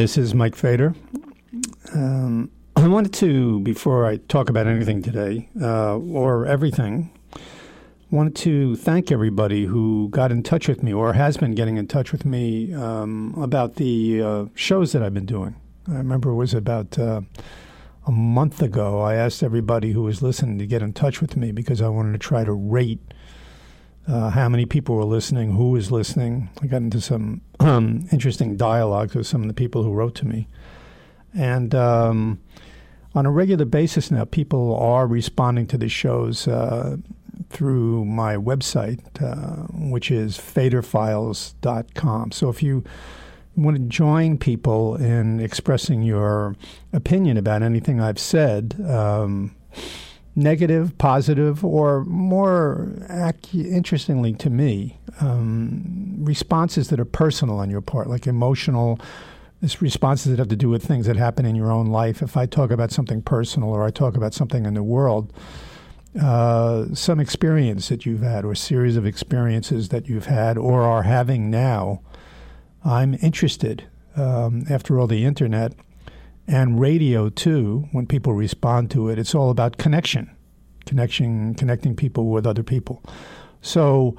This is Mike Feder. Um, I wanted to, before I talk about anything today uh, or everything, wanted to thank everybody who got in touch with me or has been getting in touch with me um, about the uh, shows that I've been doing. I remember it was about uh, a month ago. I asked everybody who was listening to get in touch with me because I wanted to try to rate uh, how many people were listening, who was listening. I got into some um, interesting dialogues with some of the people who wrote to me. And um, on a regular basis now, people are responding to the shows uh, through my website, uh, which is federfiles.com. So if you want to join people in expressing your opinion about anything I've said, um, negative, positive, or more interestingly to me, um, responses that are personal on your part, like emotional. Responses that have to do with things that happen in your own life. If I talk about something personal or I talk about something in the world, uh, some experience that you've had or series of experiences that you've had or are having now, I'm interested. Um, after all, the internet and radio too when people respond to it it's all about connection. Connection connecting people with other people. So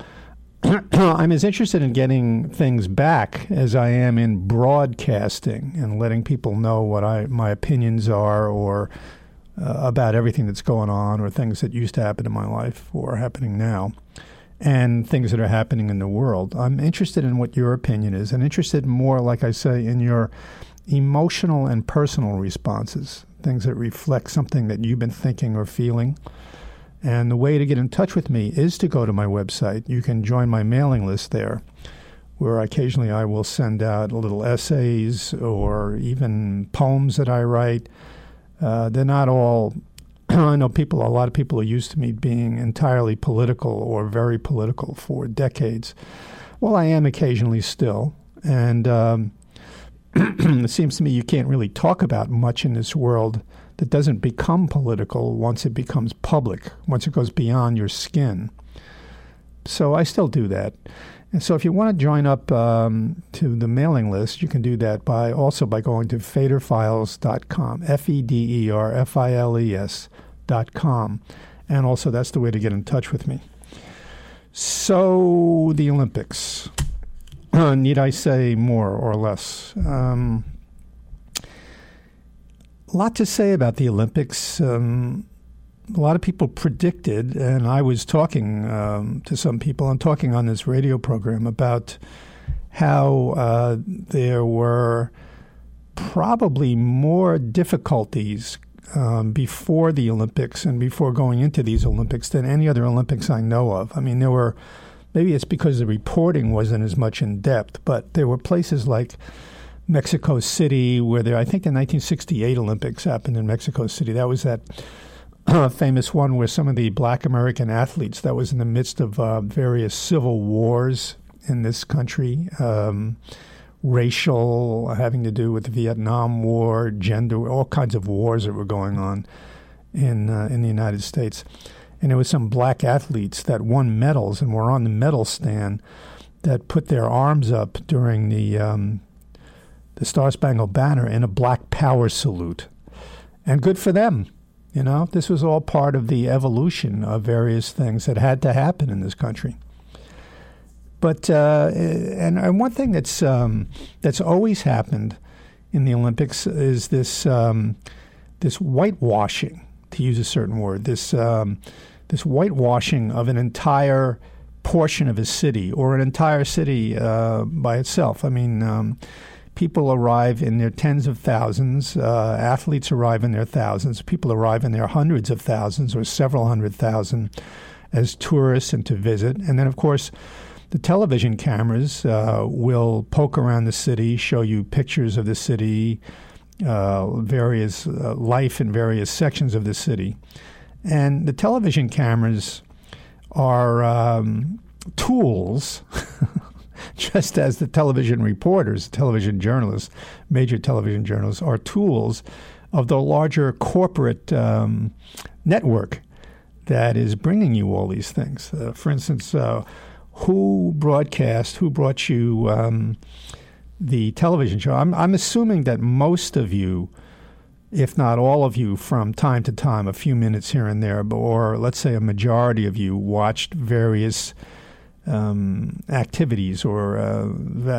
i'm as interested in getting things back as i am in broadcasting and letting people know what I, my opinions are or uh, about everything that's going on or things that used to happen in my life or happening now and things that are happening in the world. I'm interested in what your opinion is. And interested more like i say in your emotional and personal responses, things that reflect something that you've been thinking or feeling. And the way to get in touch with me is to go to my website. You can join my mailing list there, where occasionally I will send out little essays or even poems that I write. Uh, they're not all. I know people. A lot of people are used to me being entirely political or very political for decades. Well, I am occasionally still, and um, it seems to me you can't really talk about much in this world that doesn't become political once it becomes public, once it goes beyond your skin. So I still do that. And so if you want to join up um, to the mailing list, you can do that by also by going to federfiles.com, F E D E R F I L E S.com. And also, that's the way to get in touch with me. So, the Olympics. need I say more or less? Um, a lot to say about the Olympics. Um, a lot of people predicted, and I was talking um, to some people and talking on this radio program about how uh, there were probably more difficulties um, before the Olympics and before going into these Olympics than any other Olympics I know of. I mean, there were maybe it's because the reporting wasn't as much in depth, but there were places like Mexico City, where there, I think the 1968 Olympics happened in Mexico City. That was that uh, famous one where some of the black American athletes, that was in the midst of uh, various civil wars in this country, um, racial, having to do with the Vietnam War, gender, all kinds of wars that were going on in, uh, in the United States. And it was some black athletes that won medals and were on the medal stand that put their arms up during the um, the Star Spangled Banner in a black power salute. And good for them. You know, this was all part of the evolution of various things that had to happen in this country. But uh, and, one thing that's um, that's always happened in the Olympics is this um, this whitewashing, to use a certain word, this um, this whitewashing of an entire portion of a city or an entire city uh, by itself. I mean, um, people arrive in their tens of thousands, uh, athletes arrive in their thousands, people arrive in their hundreds of thousands or several hundred thousand as tourists and to visit. And then, of course, the television cameras uh, will poke around the city, show you pictures of the city, various uh, life in various sections of the city. And the television cameras are um, tools just as the television reporters, television journalists, major television journalists, are tools of the larger corporate um, network that is bringing you all these things. Uh, for instance, uh, who broadcast, who brought you um, the television show? I'm, I'm assuming that most of you, if not all of you, from time to time, a few minutes here and there, or let's say a majority of you, watched various um, activities or uh,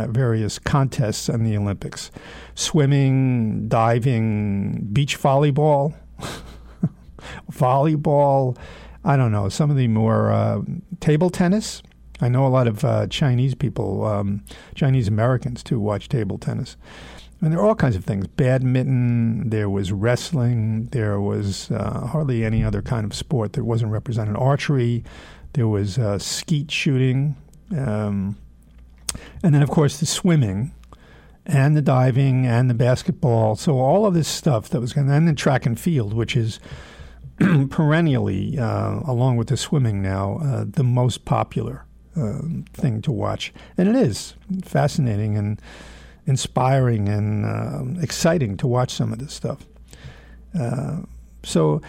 various contests in the Olympics swimming, diving, beach volleyball, volleyball. I don't know, some of the more uh, table tennis. I know a lot of uh, Chinese people, um, Chinese Americans too, watch table tennis. And there are all kinds of things. Badminton, there was wrestling, there was uh, hardly any other kind of sport that wasn't represented. Archery, there was uh, skeet shooting, um, and then of course the swimming, and the diving, and the basketball. So all of this stuff that was going, and then track and field, which is perennially, uh, along with the swimming now, uh, the most popular um, thing to watch, and it is fascinating and inspiring and uh, exciting to watch some of this stuff. Uh, so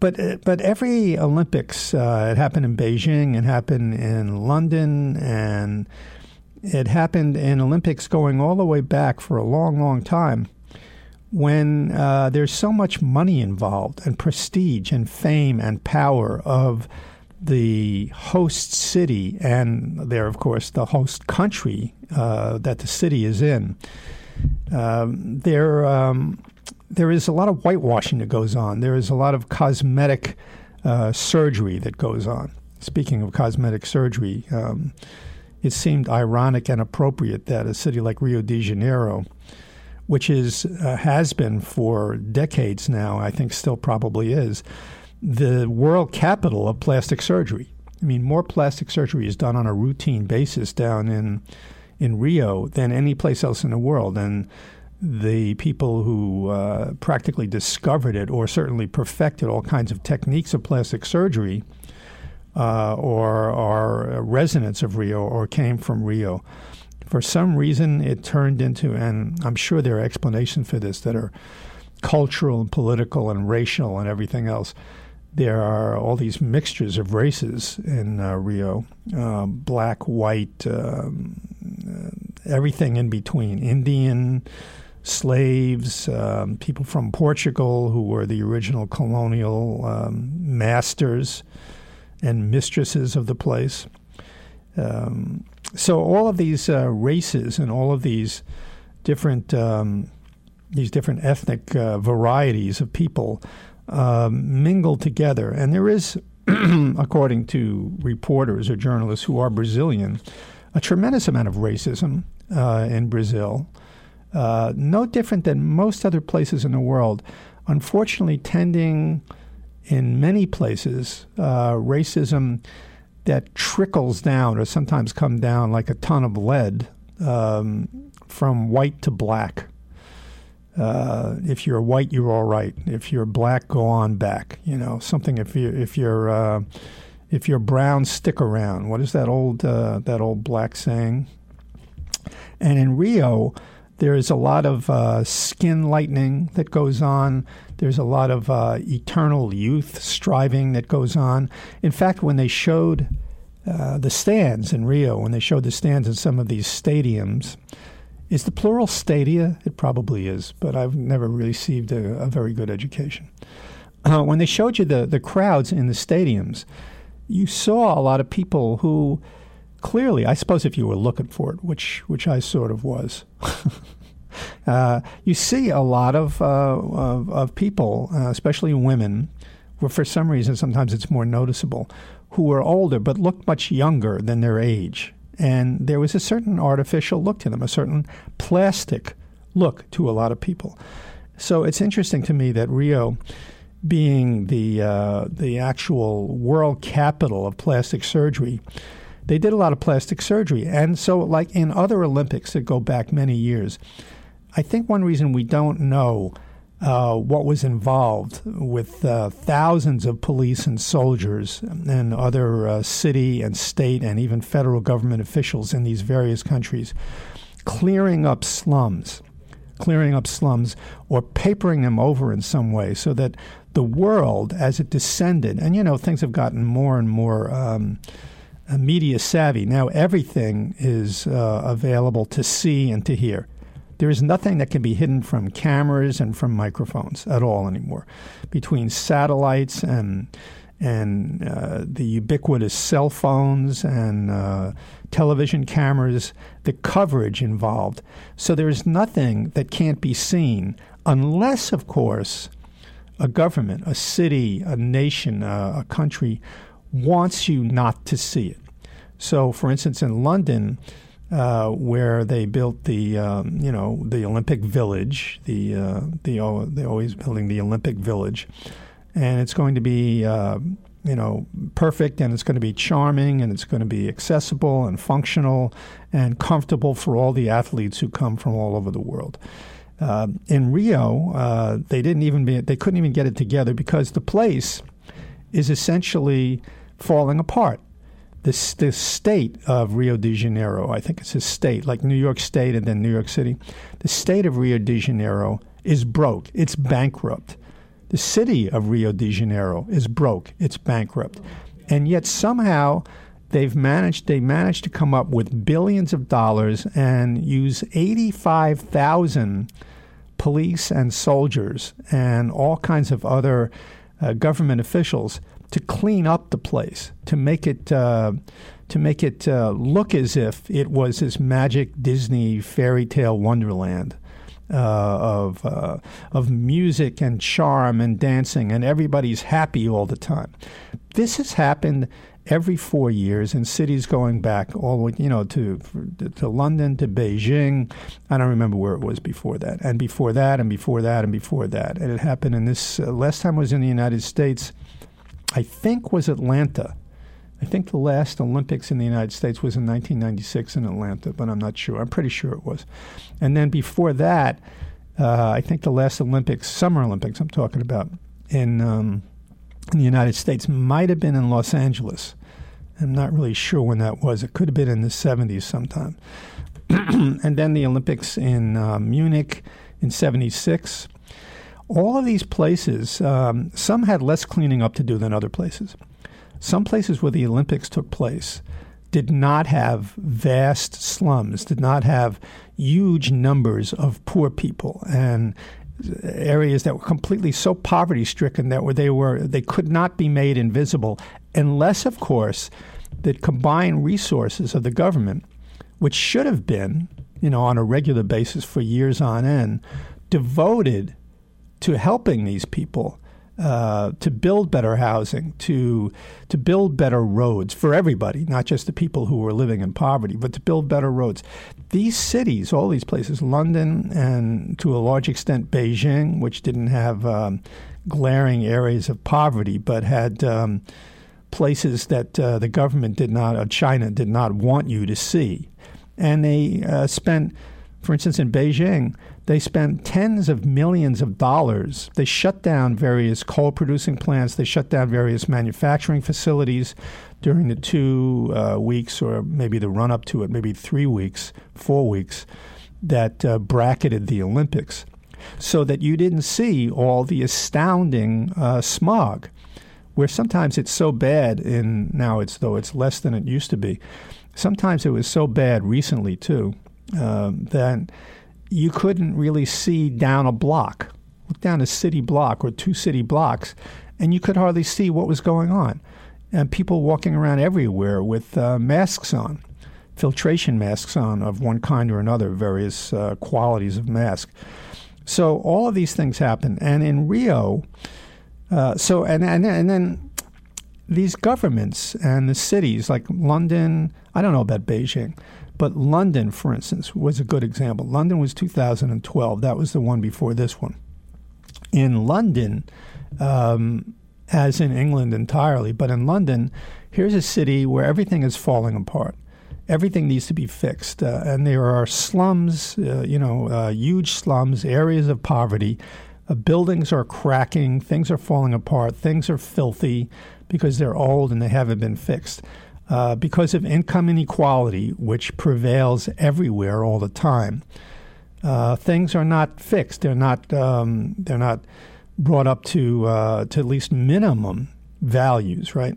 but uh, but every Olympics, uh, it happened in Beijing, it happened in London, and it happened in Olympics going all the way back for a long, long time. When uh, there's so much money involved, and prestige, and fame, and power of the host city, and there, of course, the host country uh, that the city is in. Um, there, um, there is a lot of whitewashing that goes on. There is a lot of cosmetic uh, surgery that goes on. Speaking of cosmetic surgery, um, it seemed ironic and appropriate that a city like Rio de Janeiro, which is uh, has been for decades now, I think still probably is, the world capital of plastic surgery. I mean, more plastic surgery is done on a routine basis down in in Rio than any place else in the world, and the people who uh, practically discovered it or certainly perfected all kinds of techniques of plastic surgery uh, or are residents of Rio or came from Rio. For some reason, it turned into, and I'm sure there are explanations for this that are cultural and political and racial and everything else. There are all these mixtures of races in uh, Rio uh, black, white, um, uh, everything in between, Indian, slaves, um, people from Portugal who were the original colonial um, masters and mistresses of the place. Um, so all of these uh, races and all of these different um, these different ethnic uh, varieties of people um, mingle together, and there is, according to reporters or journalists who are Brazilian, a tremendous amount of racism uh, in Brazil. Uh, no different than most other places in the world. Unfortunately, tending in many places, uh, racism that trickles down or sometimes come down like a ton of lead um, from white to black. Uh, if you're white, you're all right. If you're black, go on back. You know something. If you if you're uh, if you're brown, stick around. What is that old uh, that old black saying? And in Rio, there is a lot of uh, skin lightening that goes on. There's a lot of uh, eternal youth striving that goes on. In fact, when they showed the stands in Rio, when they showed the stands in some of these stadiums, is the plural stadia? It probably is, but I've never received a, a very good education. Uh, when they showed you the, the crowds in the stadiums, you saw a lot of people who clearly, I suppose if you were looking for it, which which I sort of was, uh, you see a lot of uh, of, of, people, uh, especially women, where for some reason sometimes it's more noticeable, who are older but look much younger than their age, and there was a certain artificial look to them, a certain plastic look to a lot of people. So it's interesting to me that Rio being the uh, the actual world capital of plastic surgery, they did a lot of plastic surgery. And so, like in other Olympics that go back many years, I think one reason we don't know uh, what was involved with uh, thousands of police and soldiers and other uh, city and state and even federal government officials in these various countries clearing up slums, clearing up slums or papering them over in some way so that the world, as it descended, and you know, things have gotten more and more. Um, media savvy. Now everything is uh, available to see and to hear. There is nothing that can be hidden from cameras and from microphones at all anymore. Between satellites and and uh, the ubiquitous cell phones and uh, television cameras, the coverage involved. So there's nothing that can't be seen unless, of course, a government, a city, a nation, uh, a country wants you not to see it. So, for instance, in London, uh, where they built the um, you know the Olympic Village, the uh, the they're always building the Olympic Village, and it's going to be uh, you know perfect, and it's going to be charming, and it's going to be accessible and functional and comfortable for all the athletes who come from all over the world. Uh, in Rio, uh, they didn't even be, they couldn't even get it together because the place is essentially falling apart. The, the state of Rio de Janeiro, I think it's a state, like New York State and then New York City, the state of Rio de Janeiro is broke. It's bankrupt. The city of Rio de Janeiro is broke. It's bankrupt. And yet somehow they've managed they managed to come up with billions of dollars and use 85,000 police and soldiers and all kinds of other uh, government officials to clean up the place, to make it uh, to make it uh, look as if it was this magic Disney fairy tale wonderland. Uh, of uh, of music and charm and dancing, and everybody's happy all the time. This has happened every four years in cities going back all the way, you know, to to London, to Beijing. I don't remember where it was before that, and before that, and before that, and before that. And it happened in this uh, last time I was in the United States I think was Atlanta. I think the last Olympics in the United States was in 1996 in Atlanta, but I'm not sure. I'm pretty sure it was. And then before that, uh, I think the last Olympics, Summer Olympics, I'm talking about in um, in the United States, might have been in Los Angeles. I'm not really sure when that was. It could have been in the 70s sometime. and then the Olympics in uh, Munich in 76. All of these places, um, some had less cleaning up to do than other places. Some places where the Olympics took place did not have vast slums, did not have huge numbers of poor people and areas that were completely so poverty stricken that they were they could not be made invisible unless of course the combined resources of the government which should have been you know on a regular basis for years on end devoted to helping these people uh, to build better housing, to to build better roads for everybody, not just the people who were living in poverty, but to build better roads. These cities, all these places, London and to a large extent Beijing, which didn't have um, glaring areas of poverty, but had um, places that uh, the government did not, uh, China did not want you to see, and they uh, spent, for instance, in Beijing they spent tens of millions of dollars. They shut down various coal producing plants, they shut down various manufacturing facilities during the two uh, weeks, or maybe the run up to it, maybe three weeks, four weeks, that uh, bracketed the Olympics, so that you didn't see all the astounding uh, smog. Where sometimes it's so bad in now it's though it's less than it used to be. Sometimes it was so bad recently too um, that you couldn't really see down a block, down a city block or two city blocks, and you could hardly see what was going on. And people walking around everywhere with uh, masks on, filtration masks on of one kind or another, various uh, qualities of mask. So all of these things happen. And in Rio, uh, so and, and and then these governments and the cities like London, I don't know about Beijing, but London, for instance, was a good example. London was 2012. That was the one before this one. In London, um, as in England entirely, but in London, here's a city where everything is falling apart. Everything needs to be fixed. Uh, and there are slums, uh, you know, uh, huge slums, areas of poverty. Uh, buildings are cracking, things are falling apart, things are filthy because they're old and they haven't been fixed uh, because of income inequality, which prevails everywhere all the time. Uh, things are not fixed. They're not. Um, they're not brought up to uh, to at least minimum values, right?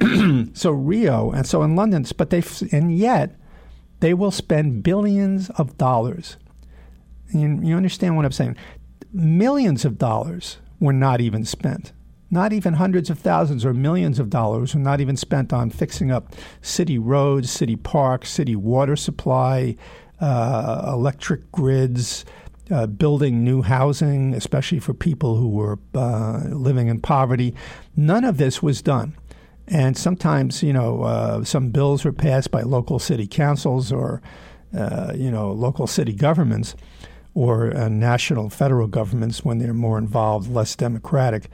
so Rio and so in London, but they and yet they will spend billions of dollars. You, you understand what I'm saying? Millions of dollars were not even spent not even hundreds of thousands or millions of dollars were not even spent on fixing up city roads, city parks, city water supply, uh, electric grids, uh, building new housing, especially for people who were uh, living in poverty. None of this was done. And sometimes, you know, uh, some bills were passed by local city councils or, uh, you know, local city governments or uh, national federal governments when they're more involved, less democratic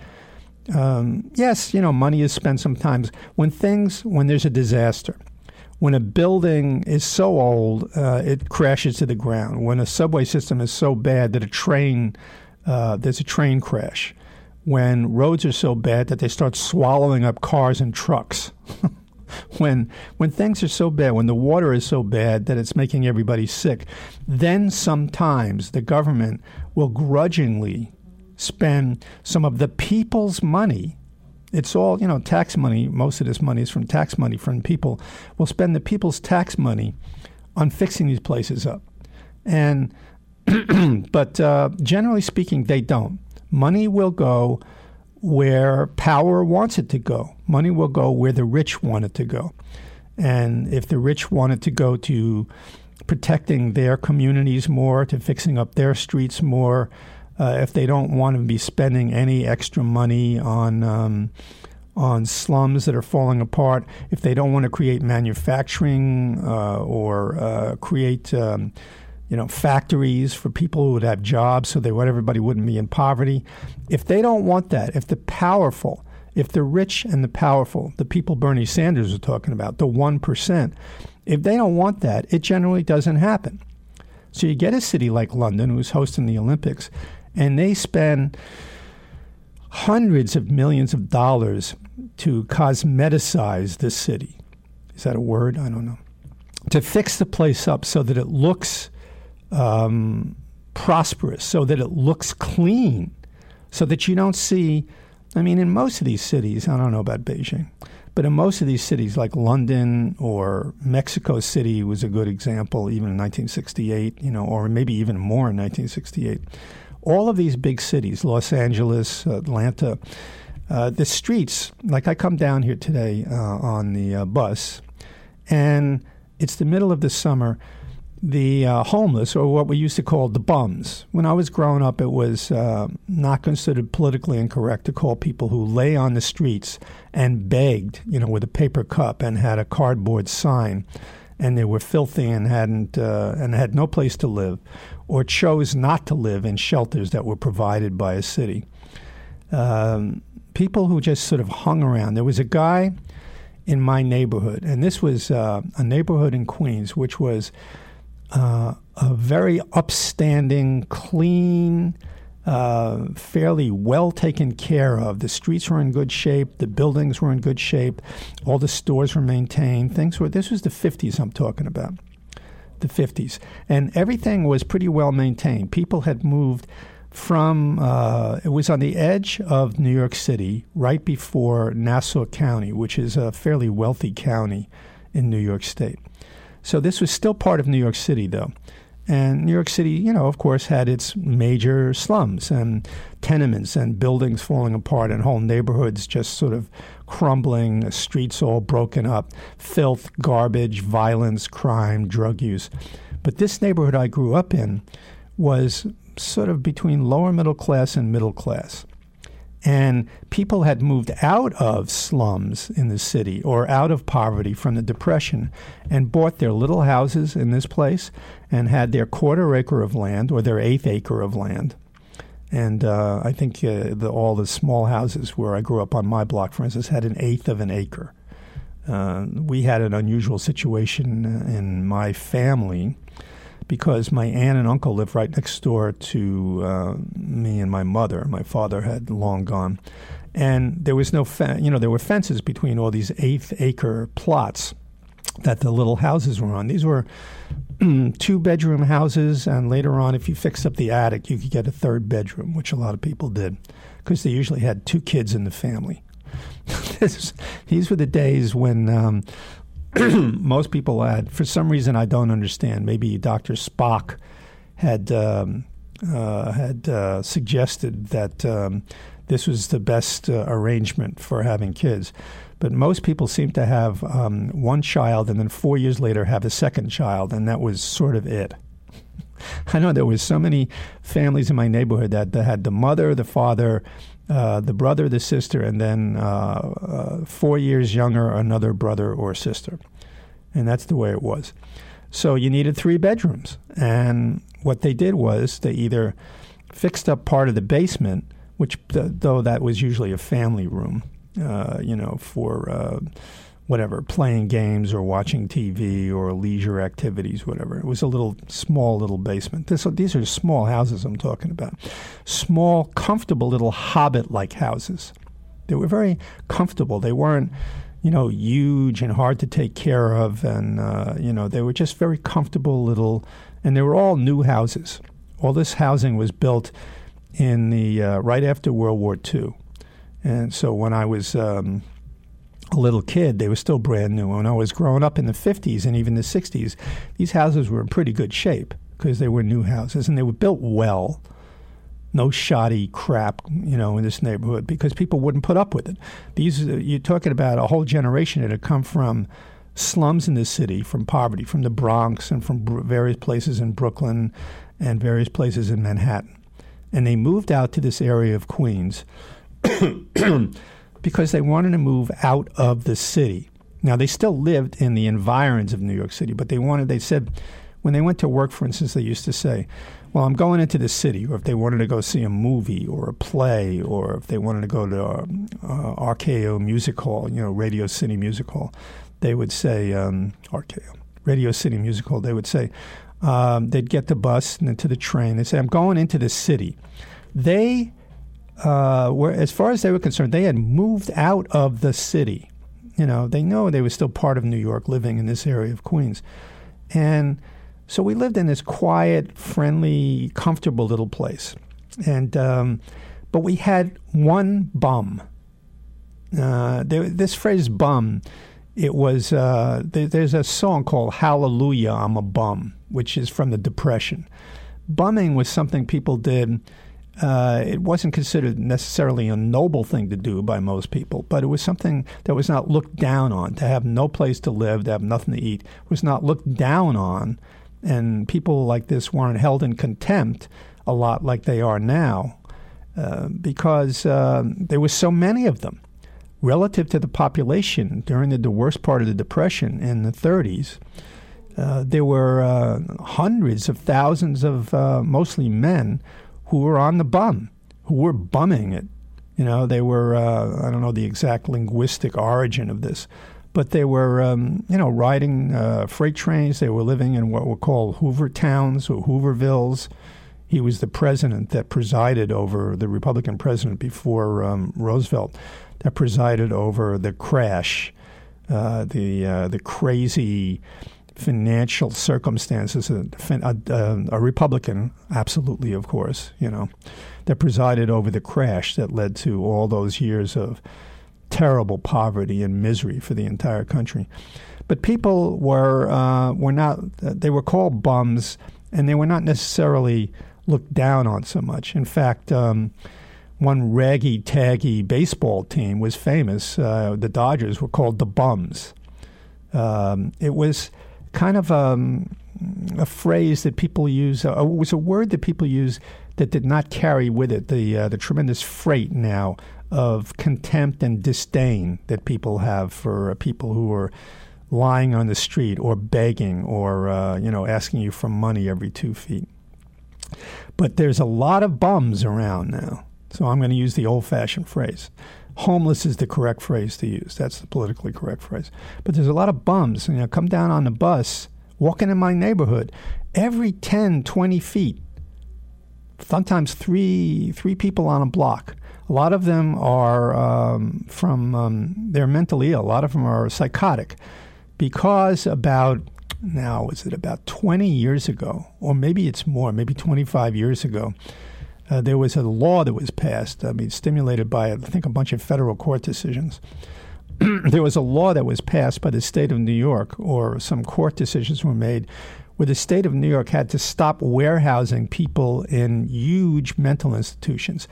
um, yes, you know, money is spent sometimes when things, when there's a disaster. When a building is so old, uh, it crashes to the ground. When a subway system is so bad that a train, uh, there's a train crash. When roads are so bad that they start swallowing up cars and trucks. when when things are so bad, when the water is so bad that it's making everybody sick, then sometimes the government will grudgingly spend some of the people's money. It's all, you know, tax money. Most of this money is from tax money from people. We'll spend the people's tax money on fixing these places up. And, but uh, generally speaking, they don't. Money will go where power wants it to go. Money will go where the rich want it to go. And if the rich want it to go to protecting their communities more, to fixing up their streets more, uh, if they don't want to be spending any extra money on um, on slums that are falling apart, if they don't want to create manufacturing uh, or uh, create um, you know factories for people who would have jobs so that everybody wouldn't be in poverty, if they don't want that, if the powerful If the rich and the powerful, the people Bernie Sanders was talking about, the 1%, if they don't want that, it generally doesn't happen. So you get a city like London, who's hosting the Olympics, and they spend hundreds of millions of dollars to cosmeticize the city. Is that a word? I don't know. To fix the place up so that it looks um, prosperous, so that it looks clean, so that you don't see. I mean, in most of these cities, I don't know about Beijing, but in most of these cities, like London or Mexico City was a good example, even in 1968, you know, or maybe even more in 1968. All of these big cities, Los Angeles, Atlanta, uh, the streets, like I come down here today uh, on the uh, bus, and it's the middle of the summer the uh, homeless, or what we used to call the bums. When I was growing up, it was uh, not considered politically incorrect to call people who lay on the streets and begged, you know, with a paper cup and had a cardboard sign, and they were filthy and hadn't uh, and had no place to live, or chose not to live in shelters that were provided by a city. Um, people who just sort of hung around. There was a guy in my neighborhood, and this was uh, a neighborhood in Queens, which was uh, a very upstanding, clean, uh, fairly well taken care of. The streets were in good shape. The buildings were in good shape. All the stores were maintained. Things were. This was the '50s. I'm talking about the '50s, and everything was pretty well maintained. People had moved from. Uh, it was on the edge of New York City, right before Nassau County, which is a fairly wealthy county in New York State. So this was still part of New York City, though. And New York City, you know, of course, had its major slums and tenements and buildings falling apart and whole neighborhoods just sort of crumbling, streets all broken up, filth, garbage, violence, crime, drug use. But this neighborhood I grew up in was sort of between lower middle class and middle class. And people had moved out of slums in the city or out of poverty from the Depression and bought their little houses in this place and had their quarter acre of land or their eighth acre of land. And uh, I think uh, the, all the small houses where I grew up on my block, for instance, had an eighth of an acre. Uh, we had an unusual situation in my family because my aunt and uncle lived right next door to uh, me and my mother. My father had long gone, and there was no, fe- you know, there were fences between all these eighth acre plots that the little houses were on. These were two bedroom houses, and later on, if you fixed up the attic, you could get a third bedroom, which a lot of people did because they usually had two kids in the family. these were the days when um, most people had, for some reason I don't understand. Maybe Dr. Spock had um, uh, had uh, suggested that um, this was the best uh, arrangement for having kids. But most people seem to have um, one child and then four years later have a second child, and that was sort of it. I know there was so many families in my neighborhood that, that had the mother, the father, uh, the brother, the sister, and then uh, uh, four years younger, another brother or sister. And that's the way it was. So you needed three bedrooms. And what they did was they either fixed up part of the basement, which, though that was usually a family room, uh, you know, for uh, whatever, playing games or watching TV or leisure activities, whatever. It was a little small little basement. This, these are small houses I'm talking about. Small, comfortable little hobbit like houses. They were very comfortable. They weren't, you know, huge and hard to take care of. And, uh, you know, they were just very comfortable little, and they were all new houses. All this housing was built in the uh, right after World War II. And so when I was um, a little kid, they were still brand new. When I was growing up in the 50s and even the 60s, these houses were in pretty good shape because they were new houses and they were built well. No shoddy crap, you know, in this neighborhood because people wouldn't put up with it. These you're talking about a whole generation that had come from slums in the city, from poverty, from the Bronx and from various places in Brooklyn and various places in Manhattan, and they moved out to this area of Queens. because they wanted to move out of the city. Now, they still lived in the environs of New York City, but they wanted, they said, when they went to work, for instance, they used to say, well, I'm going into the city, or if they wanted to go see a movie or a play, or if they wanted to go to uh, uh, RKO Music Hall, you know, Radio City Music Hall, they would say um, RKO, Radio City Music Hall. They would say um, they'd get the bus and into the train. They say, "I'm going into the city." They uh, were, as far as they were concerned, they had moved out of the city. You know, they know they were still part of New York, living in this area of Queens, and so we lived in this quiet, friendly, comfortable little place, and um, but we had one bum. Uh, there, this phrase "bum," it was uh, there, there's a song called "Hallelujah, I'm a Bum," which is from the Depression. Bumming was something people did. Uh, it wasn't considered necessarily a noble thing to do by most people, but it was something that was not looked down on. To have no place to live, to have nothing to eat, was not looked down on and people like this weren't held in contempt a lot like they are now uh, because uh, there were so many of them relative to the population during the, the worst part of the depression in the 30s uh, there were uh, hundreds of thousands of uh, mostly men who were on the bum who were bumming it you know they were uh, i don't know the exact linguistic origin of this but they were, um, you know, riding uh, freight trains. They were living in what were called Hoover towns or Hoovervilles. He was the president that presided over the Republican president before um, Roosevelt, that presided over the crash, uh, the uh, the crazy financial circumstances. A, a, a, Republican, absolutely, of course, you know, that presided over the crash that led to all those years of terrible poverty and misery for the entire country. But people were uh, were not they were called bums, and they were not necessarily looked down on so much. In fact. Um, one raggy taggy baseball team was famous. Uh, the Dodgers were called the Bums. Um, it was kind of um, a phrase that people use. Uh, was a word that people use that did not carry with it the uh, the tremendous freight now of contempt and disdain that people have for uh, people who are lying on the street or begging or uh, you know asking you for money every two feet. But there's a lot of bums around now, so I'm going to use the old-fashioned phrase. Homeless is the correct phrase to use. That's the politically correct phrase. But there's a lot of bums. You know, come down on the bus, walking in my neighborhood, every 10, 20 feet, sometimes three three people on a block a lot of them are um, from, um, they're mentally ill. A lot of them are psychotic because about, now, is it about 20 years ago, or maybe it's more, maybe 25 years ago, uh, there was a law that was passed, I mean, stimulated by, I think, a bunch of federal court decisions. there was a law that was passed by the state of New York, or some court decisions were made, where the state of New York had to stop warehousing people in huge mental institutions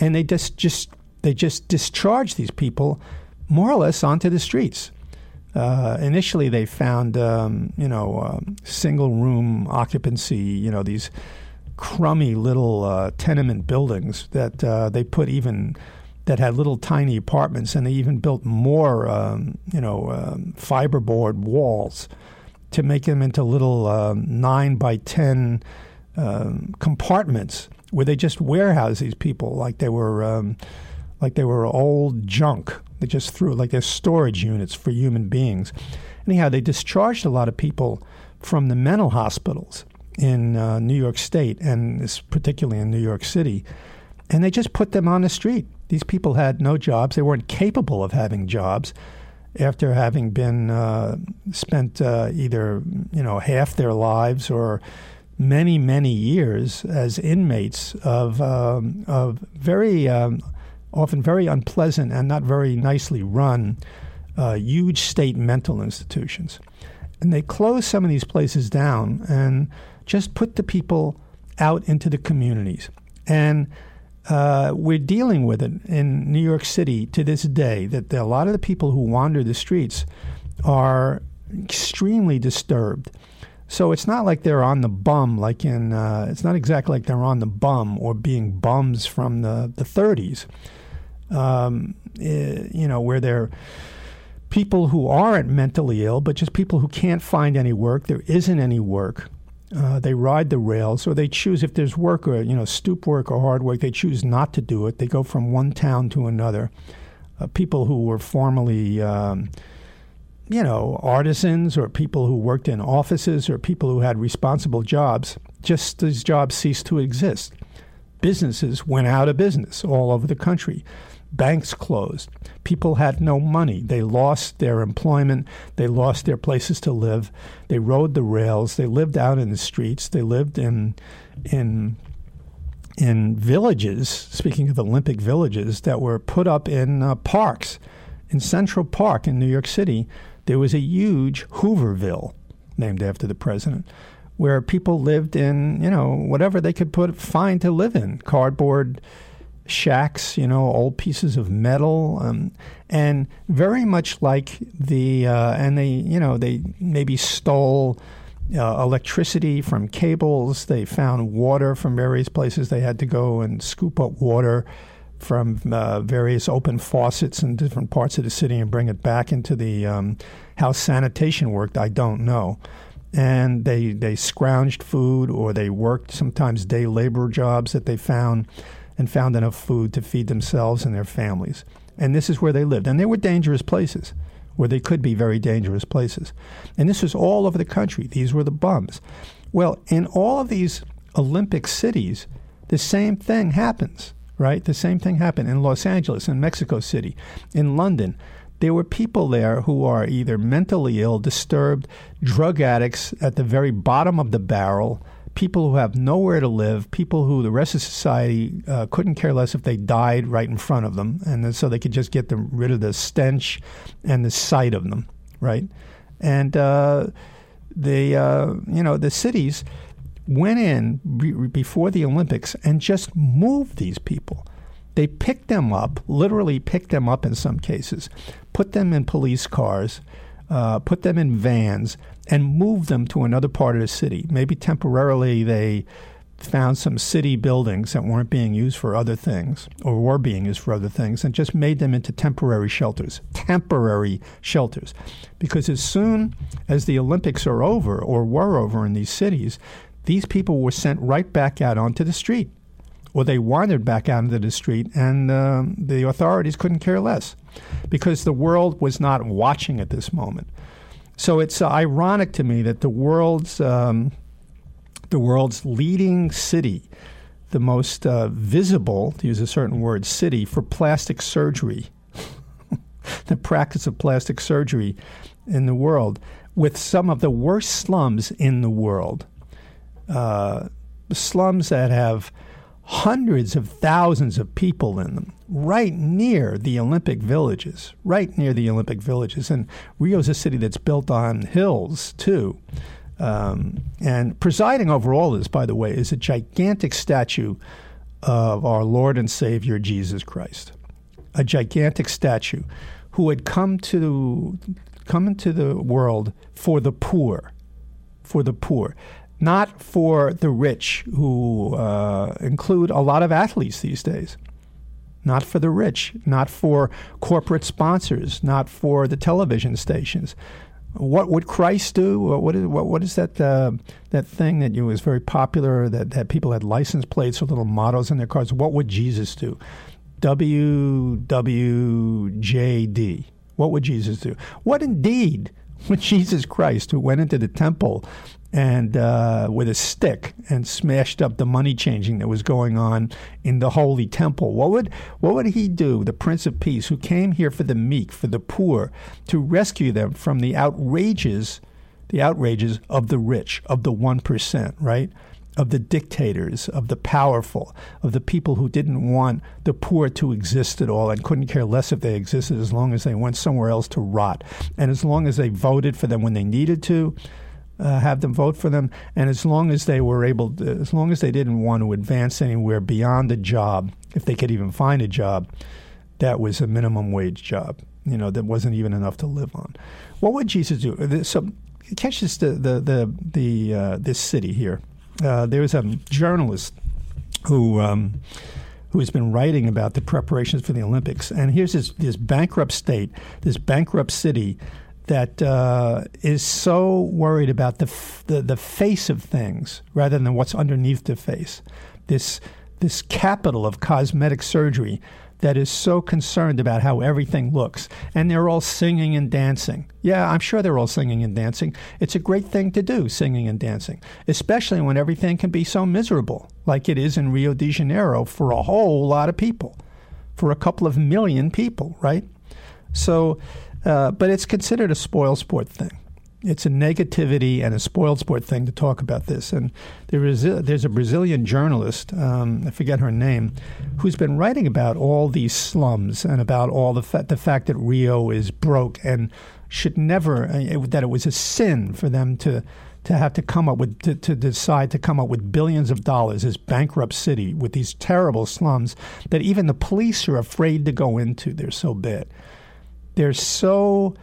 and they just just they just discharged these people more or less onto the streets. Uh, initially, they found um, you know um, single room occupancy, you know these crummy little uh, tenement buildings that uh, they put even that had little tiny apartments, and they even built more um, you know um, fiberboard walls to make them into little um, nine by ten um, compartments where they just warehouse these people like they were like they were old junk. They just threw like they're storage units for human beings. Anyhow, they discharged a lot of people from the mental hospitals in uh, New York State and particularly in New York City, and they just put them on the street. These people had no jobs. They weren't capable of having jobs after having been uh, spent uh, either you know half their lives or many, many years as inmates of, um, of very, um, often very unpleasant and not very nicely run uh, huge state mental institutions. And they closed some of these places down and just put the people out into the communities. And uh, we're dealing with it in New York City to this day that a lot of the people who wander the streets are extremely disturbed so it's not like they're on the bum, like in, uh, it's not exactly like they're on the bum or being bums from the, the 30s, um, eh, you know, where they're people who aren't mentally ill, but just people who can't find any work. There isn't any work. Uh, they ride the rails, or they choose if there's work or you know stoop work or hard work. They choose not to do it. They go from one town to another. Uh, people who were formerly, um, you know, artisans or people who worked in offices or people who had responsible jobs, just these jobs ceased to exist. Businesses went out of business all over the country. Banks closed. People had no money. They lost their employment. They lost their places to live. They rode the rails. They lived out in the streets. They lived in in in villages. Speaking of Olympic villages that were put up in uh, parks, in Central Park in New York City, there was a huge Hooverville named after the president where people lived in, you know, whatever they could put find to live in, cardboard shacks, you know, old pieces of metal, um, and very much like the uh, and they, you know, they maybe stole. Uh, electricity from cables. They found water from various places. They had to go and scoop up water from uh, various open faucets in different parts of the city and bring it back into the um, how sanitation worked. I don't know. And they they scrounged food or they worked sometimes day labor jobs that they found and found enough food to feed themselves and their families. And this is where they lived. And they were dangerous places, where they could be very dangerous places. And this was all over the country. These were the bums. Well, in all of these Olympic cities, the same thing happens, right? The same thing happened in Los Angeles, in Mexico City, in London. There were people there who are either mentally ill, disturbed, drug addicts at the very bottom of the barrel, people who have nowhere to live, people who the rest of society uh, couldn't care less if they died right in front of them, and so they could just get them rid of the stench and the sight of them, right? And uh, the uh, you know the cities went in be- before the Olympics and just moved these people. They picked them up, literally picked them up in some cases, put them in police cars, uh, put them in vans, and move them to another part of the city. Maybe temporarily they found some city buildings that weren't being used for other things or were being used for other things and just made them into temporary shelters. Temporary shelters. Because as soon as the Olympics are over or were over in these cities, these people were sent right back out onto the street. Or they wandered back out into the street, and uh, the authorities couldn't care less because the world was not watching at this moment. So it's uh, ironic to me that the world's um, the world's leading city, the most uh, visible, to use a certain word, city for plastic surgery, the practice of plastic surgery in the world, with some of the worst slums in the world, uh, slums that have hundreds of thousands of people in them, right near the Olympic villages, right near the Olympic villages. And Rio's a city that's built on hills, too. Um, and presiding over all this, by the way, is a gigantic statue of our Lord and Savior Jesus Christ. A gigantic statue who had come to come into the world for the poor, for the poor not for the rich, who uh, include a lot of athletes these days. Not for the rich, not for corporate sponsors, not for the television stations. What would Christ do? What is, what, what is that uh, that thing that you was very popular that, that people had license plates or little mottos in their cars? What would Jesus do? WWJD. What would Jesus do? What indeed would Jesus Christ, who went into the temple and uh, with a stick and smashed up the money changing that was going on in the holy temple. What would what would he do, the Prince of Peace, who came here for the meek, for the poor, to rescue them from the outrages, the outrages of the rich, of the one percent, right? Of the dictators, of the powerful, of the people who didn't want the poor to exist at all and couldn't care less if they existed as long as they went somewhere else to rot. And as long as they voted for them when they needed to, uh, have them vote for them, and as long as they were able, to, as long as they didn't want to advance anywhere beyond a job, if they could even find a job, that was a minimum wage job. You know, that wasn't even enough to live on. What would Jesus do? So, catch this the the the, the uh, this city here. Uh, there was a journalist who. Um, who has been writing about the preparations for the Olympics. And here's this, this bankrupt state, this bankrupt city that uh, is so worried about the, f- the the face of things rather than what's underneath the face. This this capital of cosmetic surgery that is so concerned about how everything looks. And they're all singing and dancing. Yeah, I'm sure they're all singing and dancing. It's a great thing to do, singing and dancing, especially when everything can be so miserable, like it is in Rio de Janeiro for a whole lot of people, for a couple of million people, right? So, uh, but it's considered a spoil sport thing it's a negativity and a spoiled sport thing to talk about this. And there is a, there's a Brazilian journalist, um, I forget her name, who's been writing about all these slums and about all the fa- the fact that Rio is broke and should never uh, that it was a sin for them to to have to come up with to, to decide to come up with billions of dollars as bankrupt city with these terrible slums that even the police are afraid to go into. They're so bad. They're so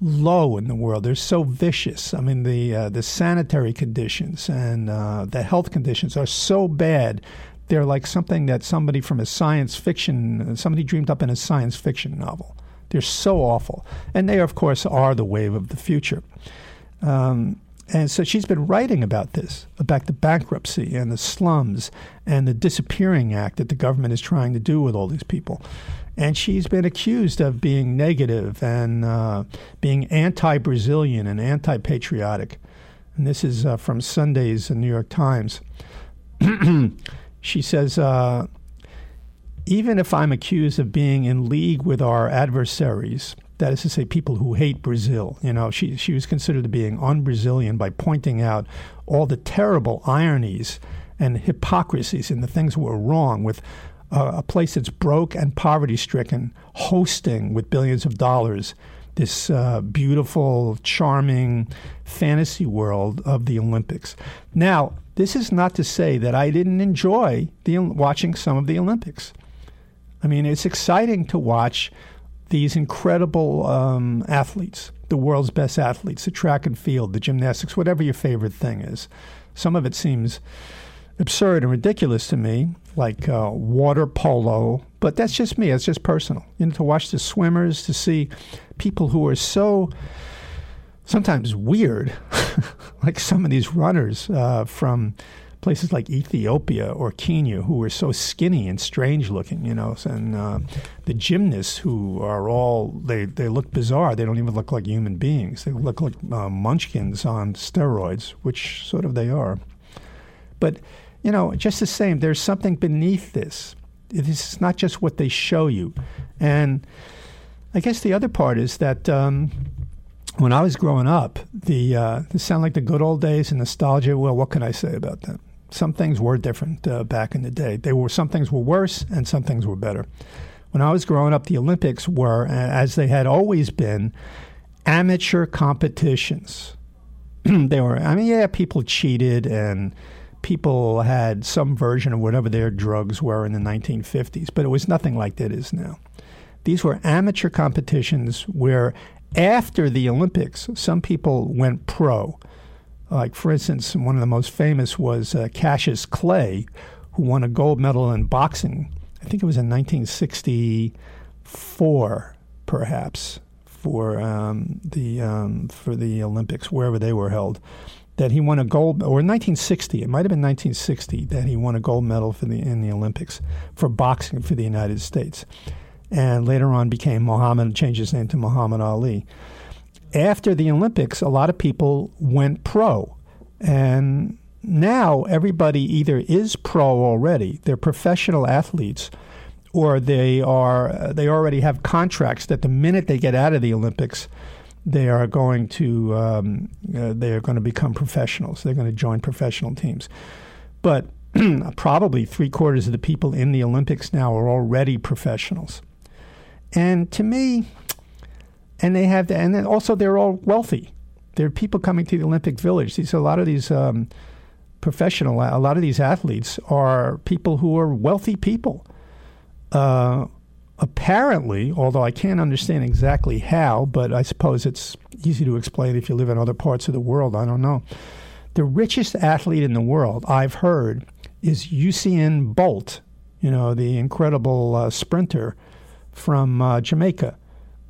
low in the world. They're so vicious. I mean, the uh, the sanitary conditions and uh, the health conditions are so bad. They're like something that somebody from a science fiction, somebody dreamed up in a science fiction novel. They're so awful, and they, of course, are the wave of the future. Um, and so she's been writing about this, about the bankruptcy and the slums and the disappearing act that the government is trying to do with all these people and she's been accused of being negative and uh, being anti-Brazilian and anti-patriotic. And this is uh, from Sunday's New York Times. she says, uh, even if I'm accused of being in league with our adversaries, that is to say, people who hate Brazil, you know, she, she was considered to being un-Brazilian by pointing out all the terrible ironies and hypocrisies in the things that were wrong with uh, a place that's broke and poverty stricken hosting with billions of dollars this uh, beautiful, charming fantasy world of the Olympics. Now, this is not to say that I didn't enjoy the, watching some of the Olympics. I mean, it's exciting to watch these incredible um, athletes, the world's best athletes, the track and field, the gymnastics, whatever your favorite thing is. Some of it seems absurd and ridiculous to me, like uh, water polo, but that's just me. It's just personal. You know, to watch the swimmers, to see people who are so sometimes weird, like some of these runners uh, from places like Ethiopia or Kenya who are so skinny and strange looking, you know, and uh, the gymnasts who are all they they look bizarre. They don't even look like human beings. They look like uh, munchkins on steroids, which sort of they are. But you know, just the same, there's something beneath this. Is not just what they show you. And I guess the other part is that um, when I was growing up, the uh, like the good old days and nostalgia. Well, what can I say about that? Some things were different uh, back in the day. They were some things were worse and some things were better. When I was growing up, the Olympics were, as they had always been, amateur competitions. they were. I mean, yeah, people cheated and people had some version of whatever their drugs were in the 1950s, but it was nothing like that is now. These were amateur competitions where, after the Olympics, some people went pro. Like, for instance, one of the most famous was uh, Cassius Clay, who won a gold medal in boxing. I think it was in 1964, perhaps, for um, the um, for the Olympics, wherever they were held that he won a gold, or 1960, it might have been 1960, that he won a gold medal for the in the Olympics for boxing for the United States, and later on became Muhammad, changed his name to Muhammad Ali. After the Olympics, a lot of people went pro, and now everybody either is pro already, they're professional athletes, or they are they already have contracts that the minute they get out of the Olympics they are going to um, uh, they are going to become professionals. They're going to join professional teams, but probably three quarters of the people in the Olympics now are already professionals. And to me, and they have, the, and also they're all wealthy. There are people coming to the Olympic Village. These a lot of these um, professional, a lot of these athletes are people who are wealthy people. Uh, apparently, although I can't understand exactly how, but I suppose it's easy to explain if you live in other parts of the world. I don't know. The richest athlete in the world, I've heard, is Usain Bolt, you know, the incredible uh, sprinter from uh, Jamaica.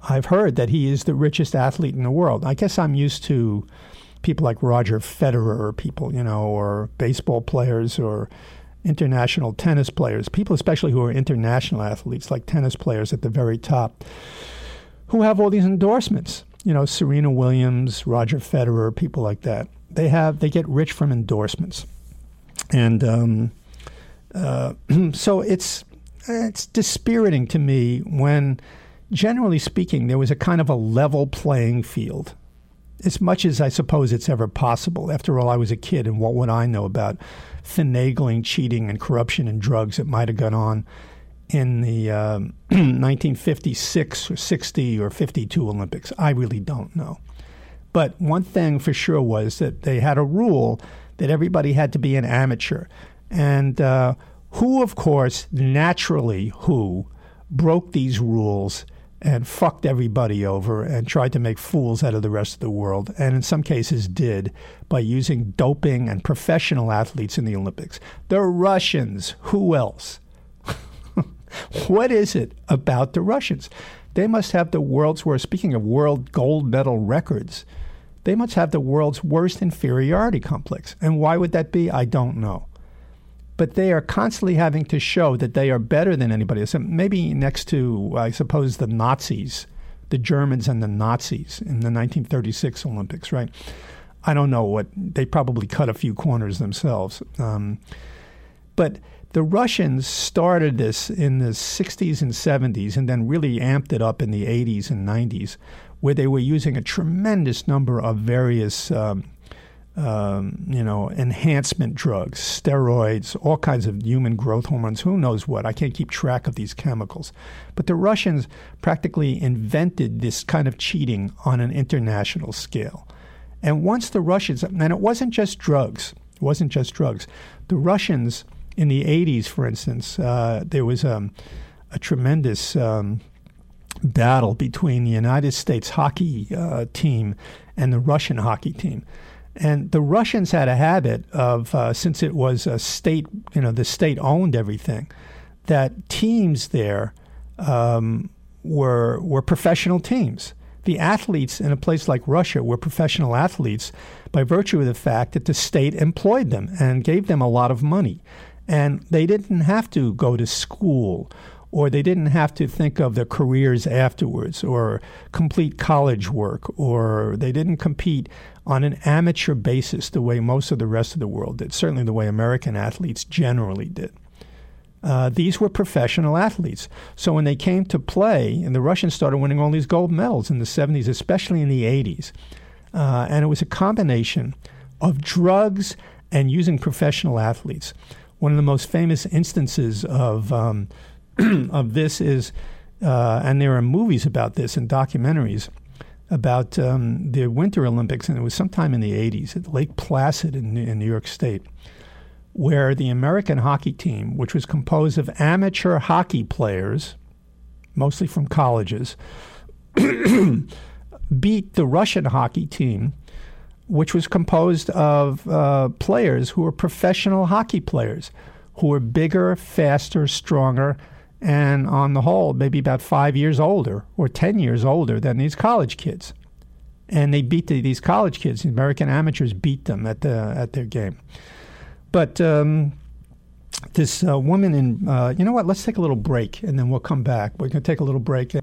I've heard that he is the richest athlete in the world. I guess I'm used to people like Roger Federer people, you know, or baseball players or international tennis players, people especially who are international athletes, like tennis players at the very top, who have all these endorsements. You know, Serena Williams, Roger Federer, people like that. They have they get rich from endorsements, and um, uh, so it's it's dispiriting to me when, generally speaking, there was a kind of a level playing field. As much as I suppose it's ever possible. After all, I was a kid, and what would I know about finagling, cheating, and corruption and drugs that might have gone on in the uh, 1956 or 60 or 52 Olympics? I really don't know. But one thing for sure was that they had a rule that everybody had to be an amateur. And uh, who, of course, naturally, who broke these rules and fucked everybody over and tried to make fools out of the rest of the world, and in some cases did by using doping and professional athletes in the Olympics. The Russians, who else? what is it about the Russians? They must have the world's worst, speaking of world gold medal records, they must have the world's worst inferiority complex. And why would that be? I don't know but they are constantly having to show that they are better than anybody else. maybe next to, I suppose, the Nazis, the Germans and the Nazis in the 1936 Olympics, right? I don't know what they probably cut a few corners themselves, um, but the Russians started this in the 60s and 70s, and then really amped it up in the 80s and 90s, where they were using a tremendous number of various um, um, you know, enhancement drugs, steroids, all kinds of human growth hormones, who knows what. I can't keep track of these chemicals. But the Russians practically invented this kind of cheating on an international scale. And once the Russians, and it wasn't just drugs, it wasn't just drugs. The Russians in the 80s, for instance, uh, there was um, a tremendous um, battle between the United States hockey uh, team and the Russian hockey team. And the Russians had a habit of, uh, since it was a state, you know, the state owned everything, that teams there um, were were professional teams. The athletes in a place like Russia were professional athletes by virtue of the fact that the state employed them and gave them a lot of money, and they didn't have to go to school or they didn't have to think of their careers afterwards or complete college work or they didn't compete on an amateur basis the way most of the rest of the world did, certainly the way American athletes generally did. Uh, these were professional athletes. So when they came to play, and the Russians started winning all these gold medals in the 70s, especially in the 80s, uh, and it was a combination of drugs and using professional athletes. One of the most famous instances of um, of this is, uh, and there are movies about this and documentaries about um, the Winter Olympics, and it was sometime in the 80s at Lake Placid in, in New York State, where the American hockey team, which was composed of amateur hockey players, mostly from colleges, beat the Russian hockey team, which was composed of uh, players who were professional hockey players, who were bigger, faster, stronger, and on the whole, maybe about five years older or 10 years older than these college kids. And they beat the, these college kids. The American amateurs beat them at, the, at their game. But um, this uh, woman in, uh, you know what, let's take a little break and then we'll come back. We're going to take a little break.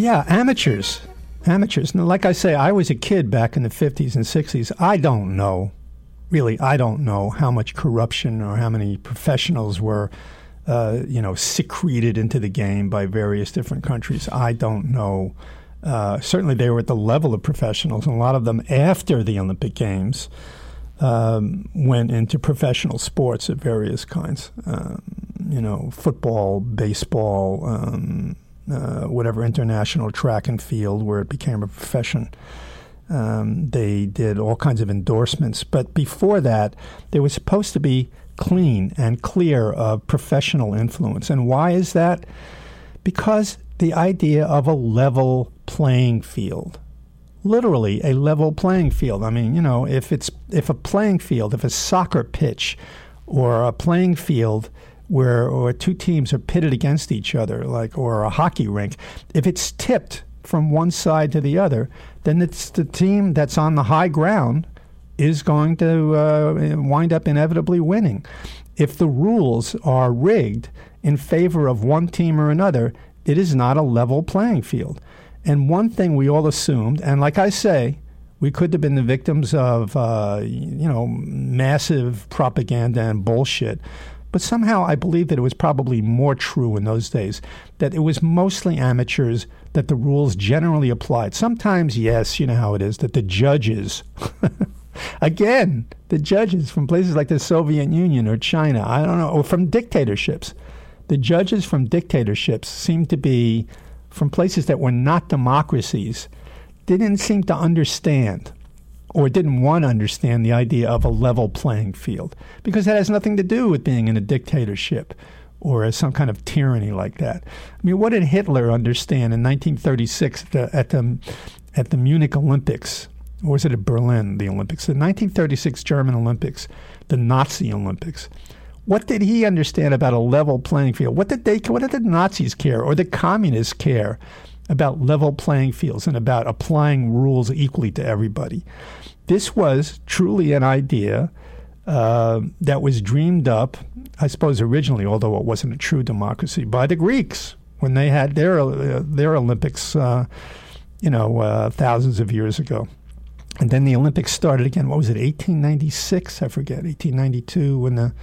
Yeah, amateurs. Amateurs. Like I say, I was a kid back in the 50s and 60s. I don't know, really, I don't know how much corruption or how many professionals were, uh, you know, secreted into the game by various different countries. I don't know. Uh, certainly, they were at the level of professionals, and a lot of them after the Olympic Games um, went into professional sports of various kinds. Um, you know, football, baseball, um, uh, whatever international track and field where it became a profession. Um, they did all kinds of endorsements, but before that, they were supposed to be clean and clear of professional influence. And why is that? Because the idea of a level playing field literally a level playing field. I mean, you know, if it's if a playing field, if a soccer pitch or a playing field where or two teams are pitted against each other, like or a hockey rink, if it's tipped from one side to the other, then it's the team that's on the high ground is going to uh, wind up inevitably winning. If the rules are rigged in favor of one team or another, it is not a level playing field. And one thing we all assumed, and like I say, we could have been the victims of, uh, you know, massive propaganda and bullshit. But somehow I believe that it was probably more true in those days, that it was mostly amateurs, that the rules generally applied. Sometimes, yes, you know how it is, that the judges, again, the judges from places like the Soviet Union or China, I don't know, or from dictatorships, the judges from dictatorships seem to be from places that were not democracies, didn't seem to understand or didn't want to understand the idea of a level playing field because that has nothing to do with being in a dictatorship or as some kind of tyranny like that. I mean, what did Hitler understand in 1936 at the, at the, at the Munich Olympics? Or was it at Berlin, the Olympics? The 1936 German Olympics, the Nazi Olympics. What did he understand about a level playing field? What did they? What did the Nazis care or the communists care about level playing fields and about applying rules equally to everybody? This was truly an idea uh, that was dreamed up, I suppose, originally, although it wasn't a true democracy, by the Greeks when they had their uh, their Olympics, uh, you know, uh, thousands of years ago. And then the Olympics started again. What was it? 1896? I forget. 1892 when the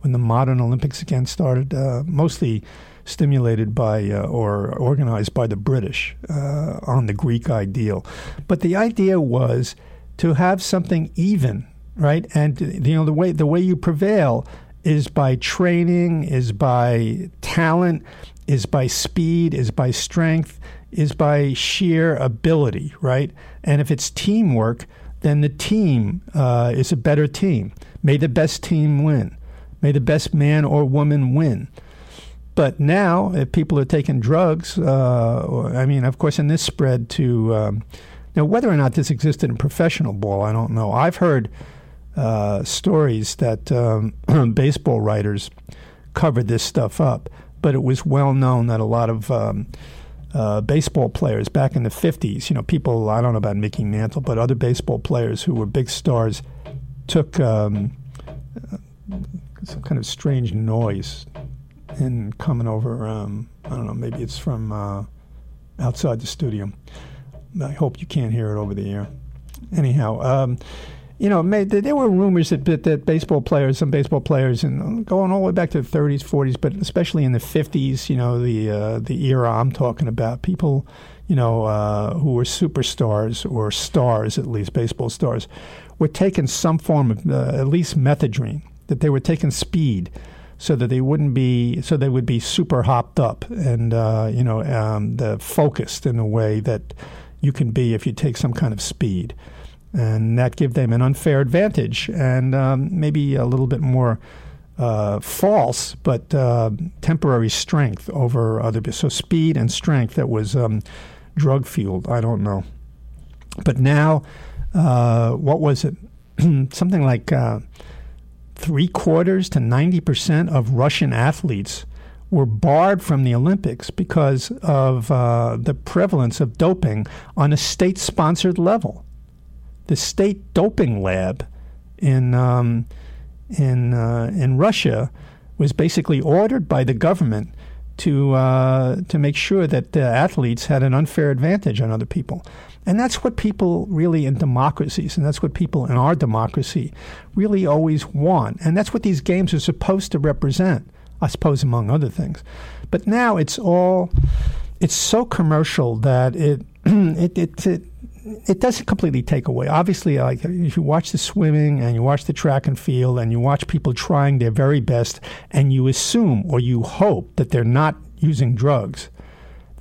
when the modern Olympics again started. Uh, mostly stimulated by uh, or organized by the British uh, on the Greek ideal. But the idea was to have something even, right? And you know the way the way you prevail is by training, is by talent, is by speed, is by strength, is by sheer ability, right? And if it's teamwork, then the team uh, is a better team. May the best team win. May the best man or woman win. But now, if people are taking drugs, uh, I mean, of course, and this spread to um, now, whether or not this existed in professional ball, I don't know. I've heard uh, stories that um, baseball writers covered this stuff up, but it was well known that a lot of um, uh, baseball players back in the 50s, you know, people, I don't know about Mickey Mantle, but other baseball players who were big stars took um, some kind of strange noise in coming over. Um, I don't know, maybe it's from uh, outside the studio. I hope you can't hear it over the air. Anyhow, um, you know, there were rumors that, that baseball players, some baseball players, and going all the way back to the 30s, 40s, but especially in the 50s, you know, the uh, the era I'm talking about, people, you know, uh, who were superstars or stars, at least baseball stars, were taking some form of uh, at least methadone, that they were taking speed so that they wouldn't be so they would be super hopped up and uh, you know um, the focused in a way that you can be if you take some kind of speed. And that give them an unfair advantage and um, maybe a little bit more uh, false but uh, temporary strength over other. So speed and strength that was um, drug fueled. I don't know. But now, uh, what was it? Something like uh, three quarters to 90% of Russian athletes were barred from the Olympics because of uh, the prevalence of doping on a state sponsored level. The state doping lab in, um, in, uh, in Russia was basically ordered by the government to uh, to make sure that athletes had an unfair advantage on other people. And that's what people really in democracies, and that's what people in our democracy really always want. And that's what these games are supposed to represent, I suppose, among other things. But now it's all, it's so commercial that it, it, it, it it doesn't completely take away. Obviously, like if you watch the swimming and you watch the track and field and you watch people trying their very best and you assume or you hope that they're not using drugs,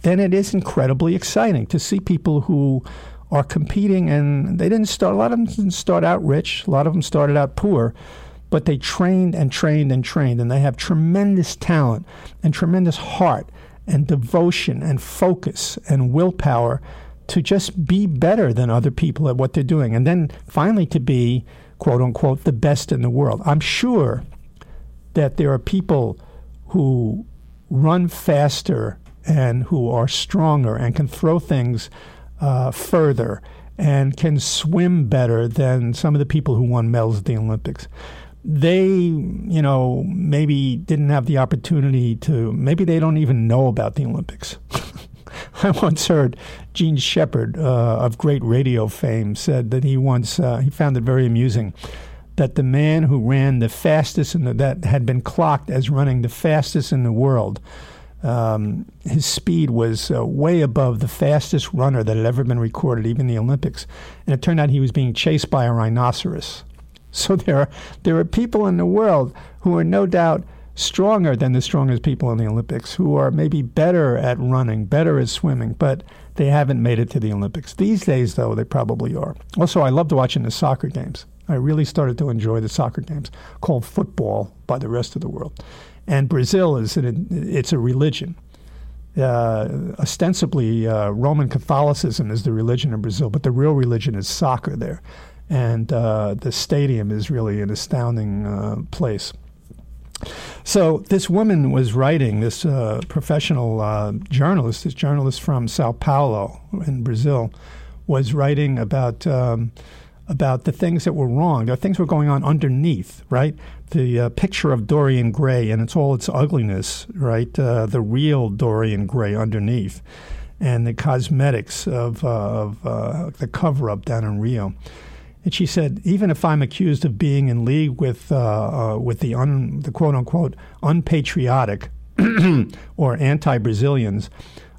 then it is incredibly exciting to see people who are competing and they didn't start a lot of them didn't start out rich, a lot of them started out poor, but they trained and trained and trained and they have tremendous talent and tremendous heart and devotion and focus and willpower to just be better than other people at what they're doing. And then finally to be, quote unquote, the best in the world. I'm sure that there are people who run faster and who are stronger and can throw things uh, further and can swim better than some of the people who won medals at the Olympics. They, you know, maybe didn't have the opportunity to, maybe they don't even know about the Olympics. I once heard Jean Shepherd uh, of great radio fame said that he once uh, he found it very amusing that the man who ran the fastest and that had been clocked as running the fastest in the world, um, his speed was uh, way above the fastest runner that had ever been recorded, even the Olympics. And it turned out he was being chased by a rhinoceros. So there are there are people in the world who are no doubt stronger than the strongest people in the Olympics, who are maybe better at running, better at swimming, but they haven't made it to the Olympics. These days, though, they probably are. Also, I loved watching the soccer games. I really started to enjoy the soccer games, called football by the rest of the world. And Brazil is an, it's a religion. Uh, ostensibly, uh, Roman Catholicism is the religion in Brazil, but the real religion is soccer there. And uh, the stadium is really an astounding uh, place. So this woman was writing, this uh, professional uh, journalist, this journalist from Sao Paulo in Brazil, was writing about um, about the things that were wrong. The things were going on underneath, right? The uh, picture of Dorian Gray and it's all its ugliness, right? Uh, the real Dorian Gray underneath, and the cosmetics of, uh, of uh, the cover up down in Rio. And she said, even if I'm accused of being in league with uh, uh, with the un, the quote unquote unpatriotic or anti-Brazilians,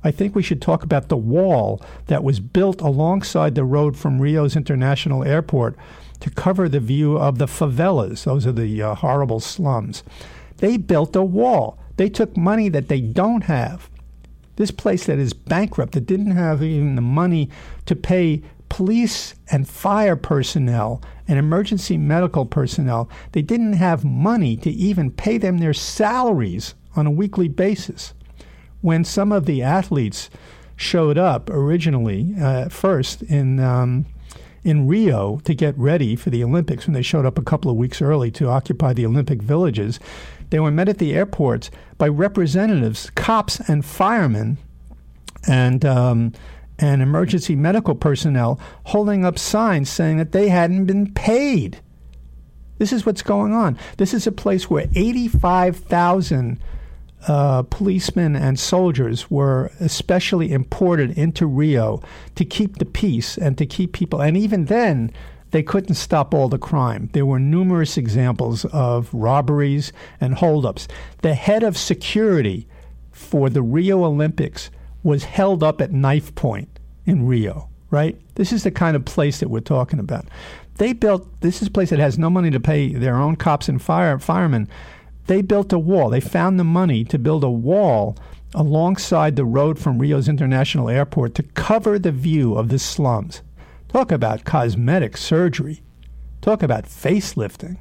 I think we should talk about the wall that was built alongside the road from Rio's International Airport to cover the view of the favelas. Those are the uh, horrible slums. They built a wall. They took money that they don't have. This place that is bankrupt, that didn't have even the money to pay police and fire personnel and emergency medical personnel, they didn't have money to even pay them their salaries on a weekly basis. When some of the athletes showed up originally, uh, first in um, in Rio to get ready for the Olympics, when they showed up a couple of weeks early to occupy the Olympic villages, they were met at the airports by representatives, cops, and firemen, and um, and emergency medical personnel holding up signs saying that they hadn't been paid. This is what's going on. This is a place where 85,000 uh, policemen and soldiers were especially imported into Rio to keep the peace and to keep people. And even then, they couldn't stop all the crime. There were numerous examples of robberies and holdups. The head of security for the Rio Olympics was held up at knife point in Rio, right? This is the kind of place that we're talking about. They built this is a place that has no money to pay their own cops and fire firemen. They built a wall. They found the money to build a wall alongside the road from Rio's International Airport to cover the view of the slums. Talk about cosmetic surgery. Talk about facelifting.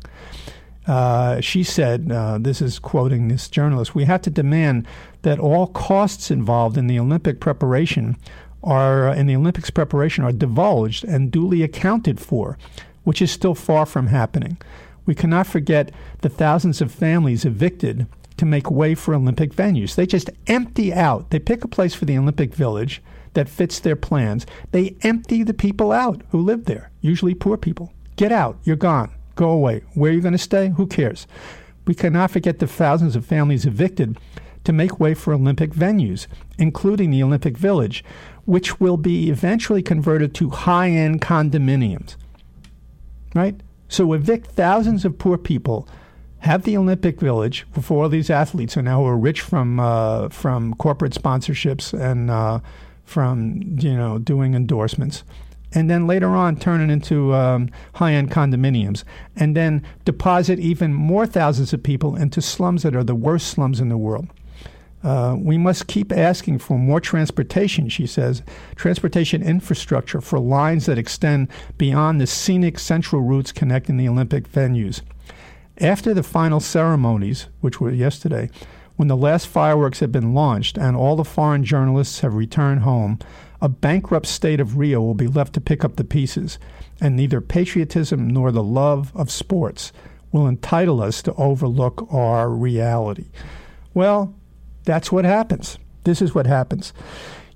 Uh, she said, uh, this is quoting this journalist, we have to demand that all costs involved in the Olympic preparation are in the Olympics preparation are divulged and duly accounted for, which is still far from happening. We cannot forget the thousands of families evicted to make way for Olympic venues. They just empty out. They pick a place for the Olympic Village that fits their plans. They empty the people out who live there, usually poor people. Get out. You're gone. Go away. Where are you going to stay? Who cares? We cannot forget the thousands of families evicted to make way for Olympic venues, including the Olympic Village, which will be eventually converted to high end condominiums. Right? So evict thousands of poor people, have the Olympic Village for all these athletes who now are rich from uh, from corporate sponsorships and uh, from you know doing endorsements, and then later on turn it into um, high end condominiums, and then deposit even more thousands of people into slums that are the worst slums in the world. Uh, we must keep asking for more transportation, she says, transportation infrastructure for lines that extend beyond the scenic central routes connecting the Olympic venues. After the final ceremonies, which were yesterday, when the last fireworks have been launched and all the foreign journalists have returned home, a bankrupt state of Rio will be left to pick up the pieces, and neither patriotism nor the love of sports will entitle us to overlook our reality. Well, that's what happens. This is what happens.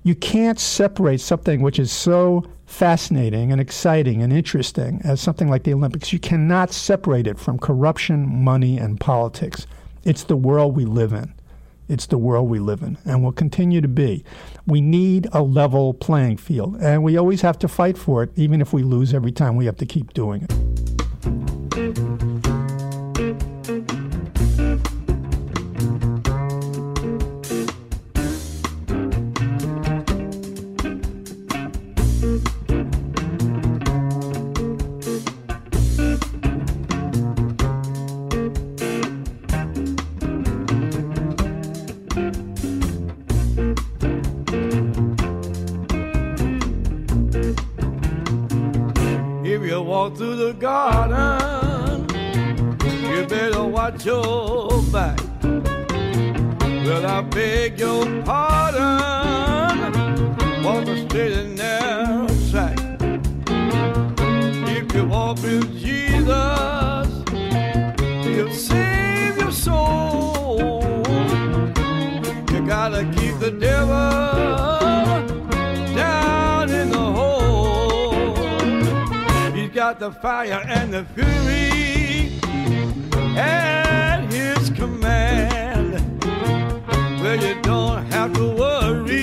You can't separate something which is so fascinating and exciting and interesting as something like the Olympics. You cannot separate it from corruption, money, and politics. It's the world we live in. It's the world we live in and will continue to be. We need a level playing field, and we always have to fight for it, even if we lose every time, we have to keep doing it. Beg your pardon, straight and narrow track. If you walk with Jesus, he'll save your soul. You gotta keep the devil. Down in the hole. He's got the fire and the fury at his command you don't have to worry.